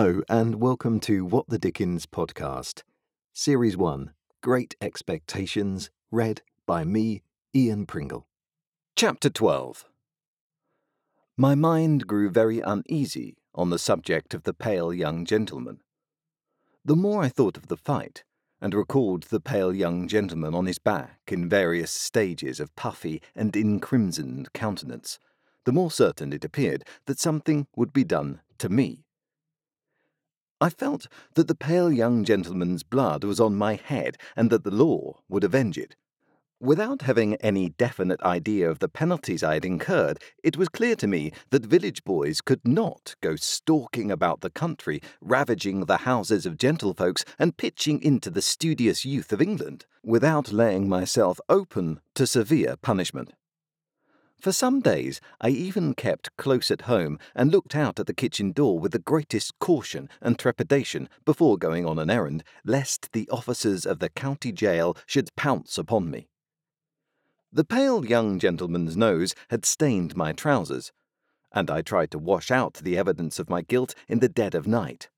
Hello, and welcome to What the Dickens podcast, Series 1 Great Expectations, read by me, Ian Pringle. Chapter 12 My mind grew very uneasy on the subject of the pale young gentleman. The more I thought of the fight, and recalled the pale young gentleman on his back in various stages of puffy and encrimsoned countenance, the more certain it appeared that something would be done to me. I felt that the pale young gentleman's blood was on my head and that the law would avenge it. Without having any definite idea of the penalties I had incurred, it was clear to me that village boys could not go stalking about the country, ravaging the houses of gentlefolks and pitching into the studious youth of England, without laying myself open to severe punishment. For some days I even kept close at home and looked out at the kitchen door with the greatest caution and trepidation before going on an errand, lest the officers of the county jail should pounce upon me. The pale young gentleman's nose had stained my trousers, and I tried to wash out the evidence of my guilt in the dead of night.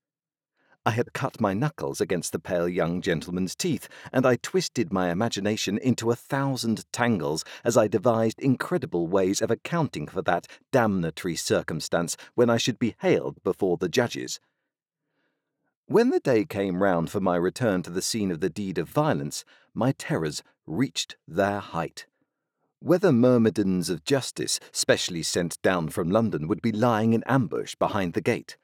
I had cut my knuckles against the pale young gentleman's teeth, and I twisted my imagination into a thousand tangles as I devised incredible ways of accounting for that damnatory circumstance when I should be haled before the judges. When the day came round for my return to the scene of the deed of violence, my terrors reached their height. Whether myrmidons of justice, specially sent down from London, would be lying in ambush behind the gate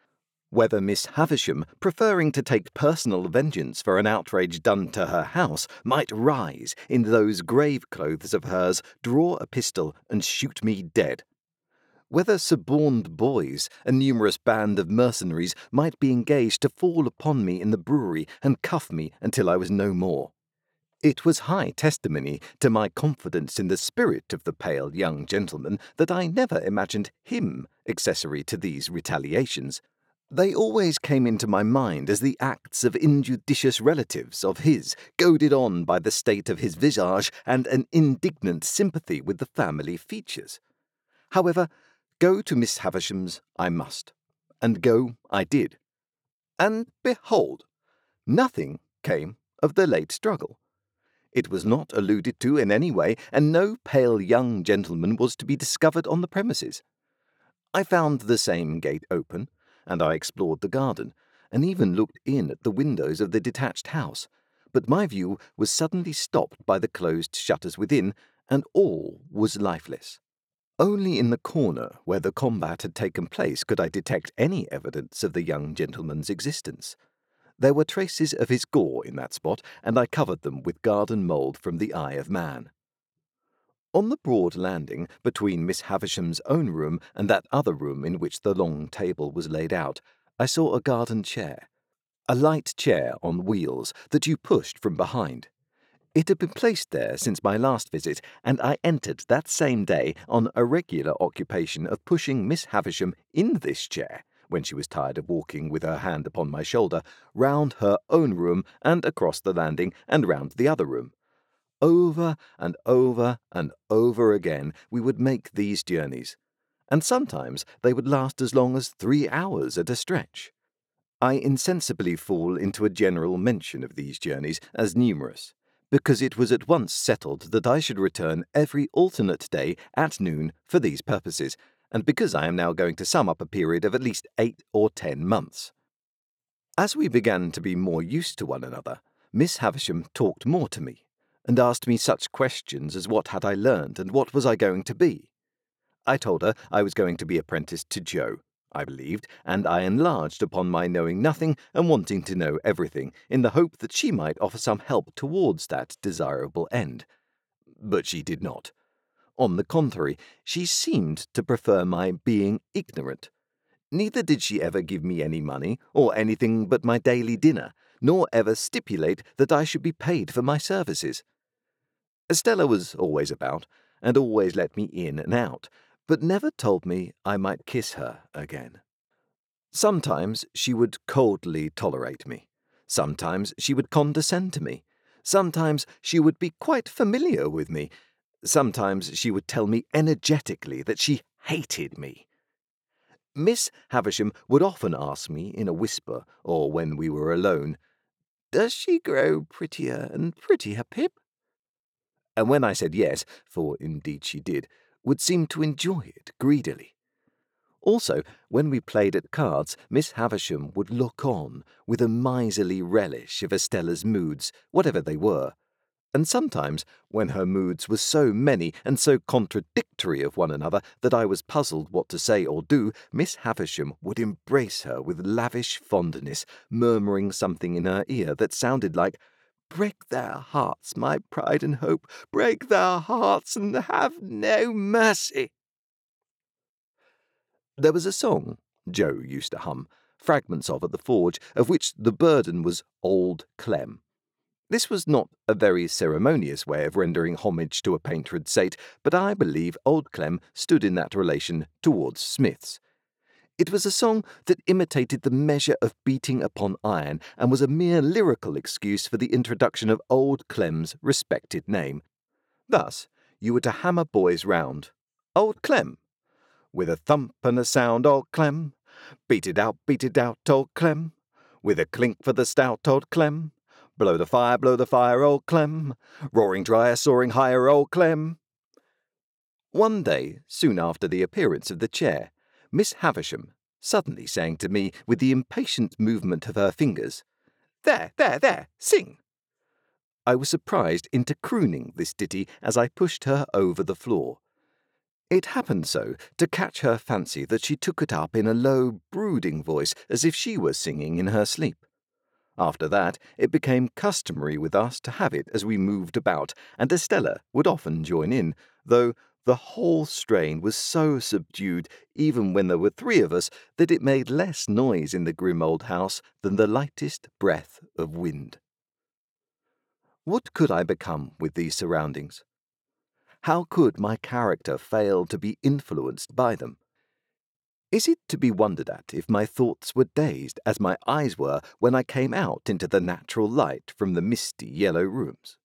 whether Miss Havisham, preferring to take personal vengeance for an outrage done to her house, might rise in those grave clothes of hers, draw a pistol, and shoot me dead. Whether suborned boys, a numerous band of mercenaries, might be engaged to fall upon me in the brewery and cuff me until I was no more. It was high testimony to my confidence in the spirit of the pale young gentleman that I never imagined him accessory to these retaliations. They always came into my mind as the acts of injudicious relatives of his, goaded on by the state of his visage and an indignant sympathy with the family features. However, go to Miss Havisham's I must, and go I did. And behold, nothing came of the late struggle. It was not alluded to in any way, and no pale young gentleman was to be discovered on the premises. I found the same gate open, and I explored the garden, and even looked in at the windows of the detached house. But my view was suddenly stopped by the closed shutters within, and all was lifeless. Only in the corner where the combat had taken place could I detect any evidence of the young gentleman's existence. There were traces of his gore in that spot, and I covered them with garden mould from the eye of man. On the broad landing between Miss Havisham's own room and that other room in which the long table was laid out, I saw a garden chair. A light chair on wheels that you pushed from behind. It had been placed there since my last visit, and I entered that same day on a regular occupation of pushing Miss Havisham in this chair, when she was tired of walking with her hand upon my shoulder, round her own room and across the landing and round the other room. Over and over and over again we would make these journeys, and sometimes they would last as long as three hours at a stretch. I insensibly fall into a general mention of these journeys as numerous, because it was at once settled that I should return every alternate day at noon for these purposes, and because I am now going to sum up a period of at least eight or ten months. As we began to be more used to one another, Miss Havisham talked more to me, and asked me such questions as what had I learned and what was I going to be. I told her I was going to be apprenticed to Joe, I believed, and I enlarged upon my knowing nothing and wanting to know everything, in the hope that she might offer some help towards that desirable end. But she did not. On the contrary, she seemed to prefer my being ignorant. Neither did she ever give me any money, or anything but my daily dinner, nor ever stipulate that I should be paid for my services. Estella was always about, and always let me in and out, but never told me I might kiss her again. Sometimes she would coldly tolerate me. Sometimes she would condescend to me. Sometimes she would be quite familiar with me. Sometimes she would tell me energetically that she hated me. Miss Havisham would often ask me in a whisper, or when we were alone, Does she grow prettier and prettier, Pip? And when I said yes, for indeed she did, would seem to enjoy it greedily. Also, when we played at cards, Miss Havisham would look on with a miserly relish of Estella's moods, whatever they were. And sometimes, when her moods were so many and so contradictory of one another that I was puzzled what to say or do, Miss Havisham would embrace her with lavish fondness, murmuring something in her ear that sounded like, Break their hearts, my pride and hope, break their hearts and have no mercy. There was a song Joe used to hum, fragments of at the forge, of which the burden was Old Clem. This was not a very ceremonious way of rendering homage to a patron saint, but I believe Old Clem stood in that relation towards Smith's. It was a song that imitated the measure of beating upon iron and was a mere lyrical excuse for the introduction of Old Clem's respected name. Thus, you were to hammer boys round. Old Clem, with a thump and a sound, old Clem. Beat it out, beat it out, old Clem. With a clink for the stout, old Clem. Blow the fire, blow the fire, old Clem. Roaring drier, soaring higher, old Clem. One day, soon after the appearance of the chair, Miss Havisham suddenly sang to me with the impatient movement of her fingers, There, there, there, sing! I was surprised into crooning this ditty as I pushed her over the floor. It happened so to catch her fancy that she took it up in a low, brooding voice as if she were singing in her sleep. After that, it became customary with us to have it as we moved about, and Estella would often join in, though the whole strain was so subdued, even when there were three of us, that it made less noise in the grim old house than the lightest breath of wind. What could I become with these surroundings? How could my character fail to be influenced by them? Is it to be wondered at if my thoughts were dazed as my eyes were when I came out into the natural light from the misty yellow rooms?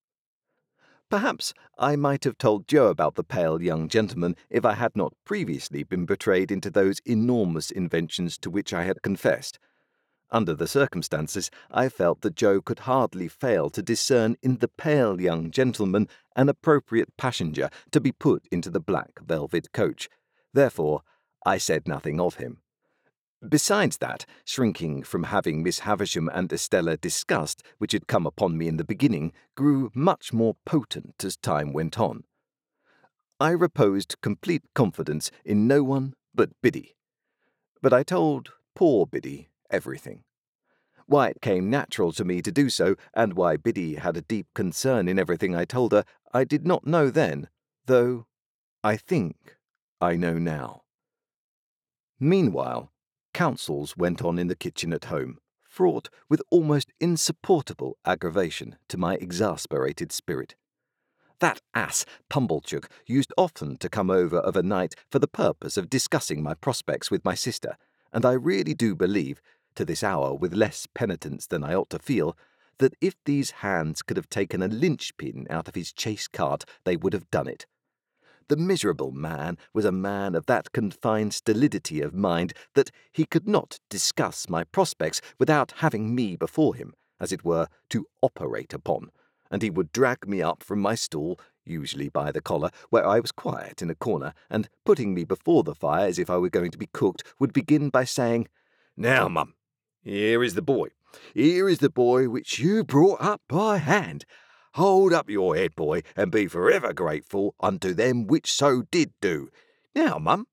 Perhaps I might have told Joe about the pale young gentleman if I had not previously been betrayed into those enormous inventions to which I had confessed. Under the circumstances, I felt that Joe could hardly fail to discern in the pale young gentleman an appropriate passenger to be put into the black velvet coach. Therefore, I said nothing of him. Besides that, shrinking from having Miss Havisham and Estella discussed, which had come upon me in the beginning, grew much more potent as time went on. I reposed complete confidence in no one but Biddy. But I told poor Biddy everything. Why it came natural to me to do so, and why Biddy had a deep concern in everything I told her, I did not know then, though I think I know now. Meanwhile, councils went on in the kitchen at home, fraught with almost insupportable aggravation to my exasperated spirit. That ass, Pumblechook, used often to come over of a night for the purpose of discussing my prospects with my sister, and I really do believe to this hour with less penitence than I ought to feel, that if these hands could have taken a linchpin out of his chaise cart, they would have done it. The miserable man was a man of that confined stolidity of mind that he could not discuss my prospects without having me before him, as it were, to operate upon, and he would drag me up from my stool, usually by the collar, where I was quiet in a corner, and putting me before the fire as if I were going to be cooked, would begin by saying, Now, mum, here is the boy. Here is the boy which you brought up by hand. Hold up your head, boy, and be forever grateful unto them which so did do. Now, mum,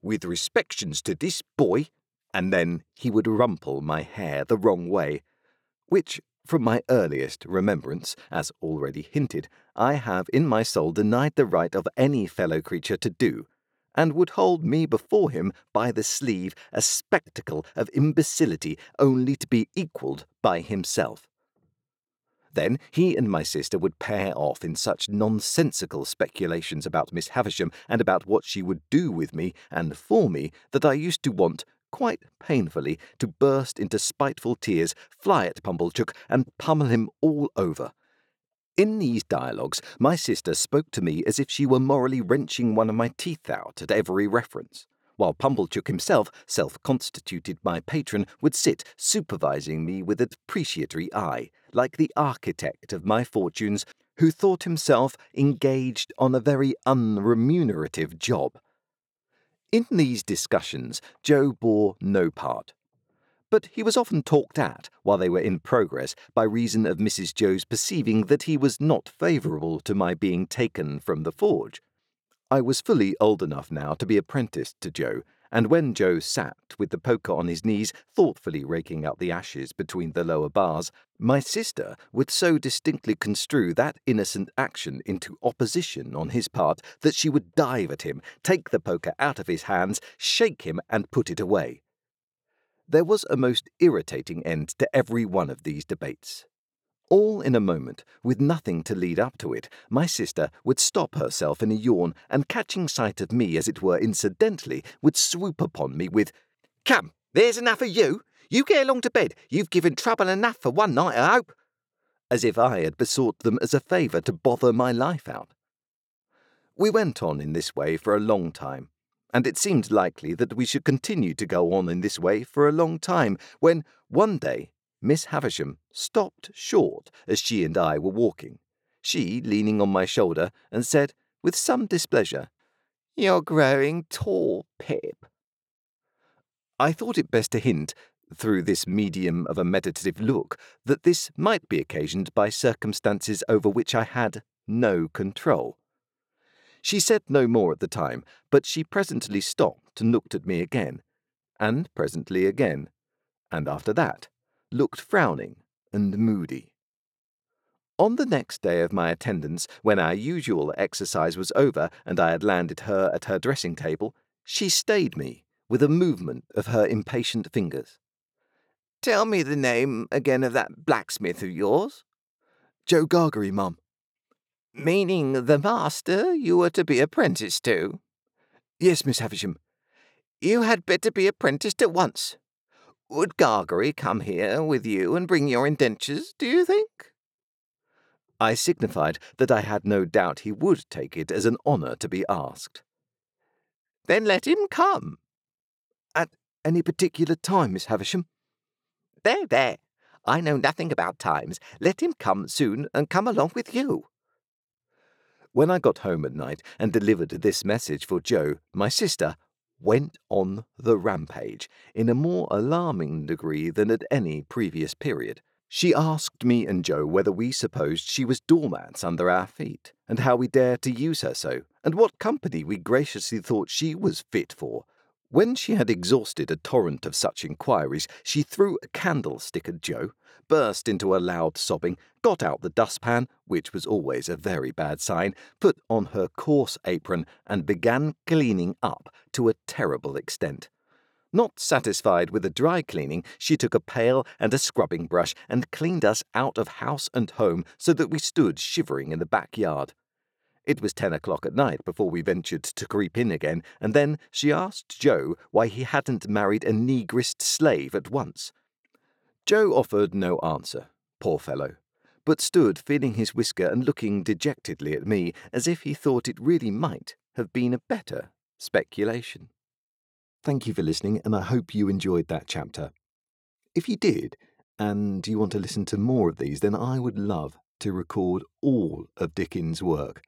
with respections to this boy, and then he would rumple my hair the wrong way, which, from my earliest remembrance, as already hinted, I have in my soul denied the right of any fellow creature to do, and would hold me before him by the sleeve, a spectacle of imbecility only to be equalled by himself. Then he and my sister would pair off in such nonsensical speculations about Miss Havisham and about what she would do with me and for me that I used to want, quite painfully, to burst into spiteful tears, fly at Pumblechook, and pummel him all over. In these dialogues, my sister spoke to me as if she were morally wrenching one of my teeth out at every reference. While Pumblechook himself, self constituted my patron, would sit supervising me with a depreciatory eye, like the architect of my fortunes, who thought himself engaged on a very unremunerative job. In these discussions, Joe bore no part. But he was often talked at while they were in progress by reason of Mrs. Joe's perceiving that he was not favourable to my being taken from the forge. I was fully old enough now to be apprenticed to Joe, and when Joe sat with the poker on his knees, thoughtfully raking out the ashes between the lower bars, my sister would so distinctly construe that innocent action into opposition on his part that she would dive at him, take the poker out of his hands, shake him, and put it away. There was a most irritating end to every one of these debates. All in a moment, with nothing to lead up to it, my sister would stop herself in a yawn, and catching sight of me, as it were incidentally, would swoop upon me with, Come, there's enough of you. You get along to bed. You've given trouble enough for one night, I hope. As if I had besought them as a favour to bother my life out. We went on in this way for a long time, and it seemed likely that we should continue to go on in this way for a long time, when one day Miss Havisham stopped short as she and I were walking, she leaning on my shoulder, and said, with some displeasure, You're growing tall, Pip. I thought it best to hint, through this medium of a meditative look, that this might be occasioned by circumstances over which I had no control. She said no more at the time, but she presently stopped and looked at me again, and presently again, and after that looked frowning and moody. On the next day of my attendance, when our usual exercise was over and I had landed her at her dressing table, she stayed me with a movement of her impatient fingers. Tell me the name again of that blacksmith of yours. Joe Gargery, mum. Meaning the master you were to be apprenticed to? Yes, Miss Havisham. You had better be apprenticed at once. Would Gargery come here with you and bring your indentures, do you think? I signified that I had no doubt he would take it as an honour to be asked. Then let him come. At any particular time, Miss Havisham? There, there. I know nothing about times. Let him come soon and come along with you. When I got home at night and delivered this message for Joe, my sister, went on the rampage in a more alarming degree than at any previous period. She asked me and Joe whether we supposed she was doormats under our feet, and how we dared to use her so, and what company we graciously thought she was fit for, when she had exhausted a torrent of such inquiries, she threw a candlestick at Joe, burst into a loud sobbing, got out the dustpan, which was always a very bad sign, put on her coarse apron, and began cleaning up to a terrible extent. Not satisfied with the dry cleaning, she took a pail and a scrubbing brush and cleaned us out of house and home so that we stood shivering in the backyard. It was ten o'clock at night before we ventured to creep in again, and then she asked Joe why he hadn't married a negrist slave at once. Joe offered no answer, poor fellow, but stood feeling his whisker and looking dejectedly at me as if he thought it really might have been a better speculation. Thank you for listening, and I hope you enjoyed that chapter. If you did, and you want to listen to more of these, then I would love to record all of Dickens' work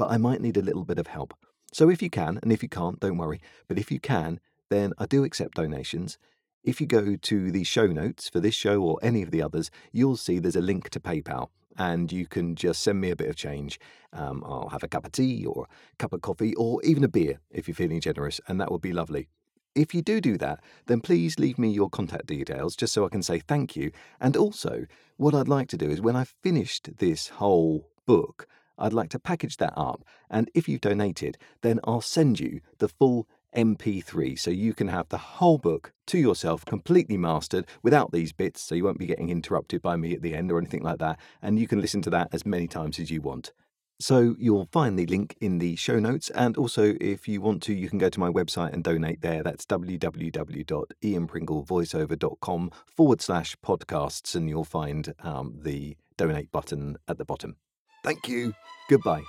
but I might need a little bit of help. So if you can, and if you can't, don't worry, but if you can, then I do accept donations. If you go to the show notes for this show or any of the others, you'll see there's a link to PayPal, and you can just send me a bit of change. Um, I'll have a cup of tea or a cup of coffee or even a beer if you're feeling generous, and that would be lovely. If you do do that, then please leave me your contact details just so I can say thank you. And also, what I'd like to do is when I've finished this whole book, I'd like to package that up. And if you've donated, then I'll send you the full MP3 so you can have the whole book to yourself completely mastered without these bits so you won't be getting interrupted by me at the end or anything like that and you can listen to that as many times as you want. So you'll find the link in the show notes and also if you want to you can go to my website and donate there that's www.ianpringlevoiceover.com forward slash podcasts and you'll find um, the donate button at the bottom. Thank you. Goodbye.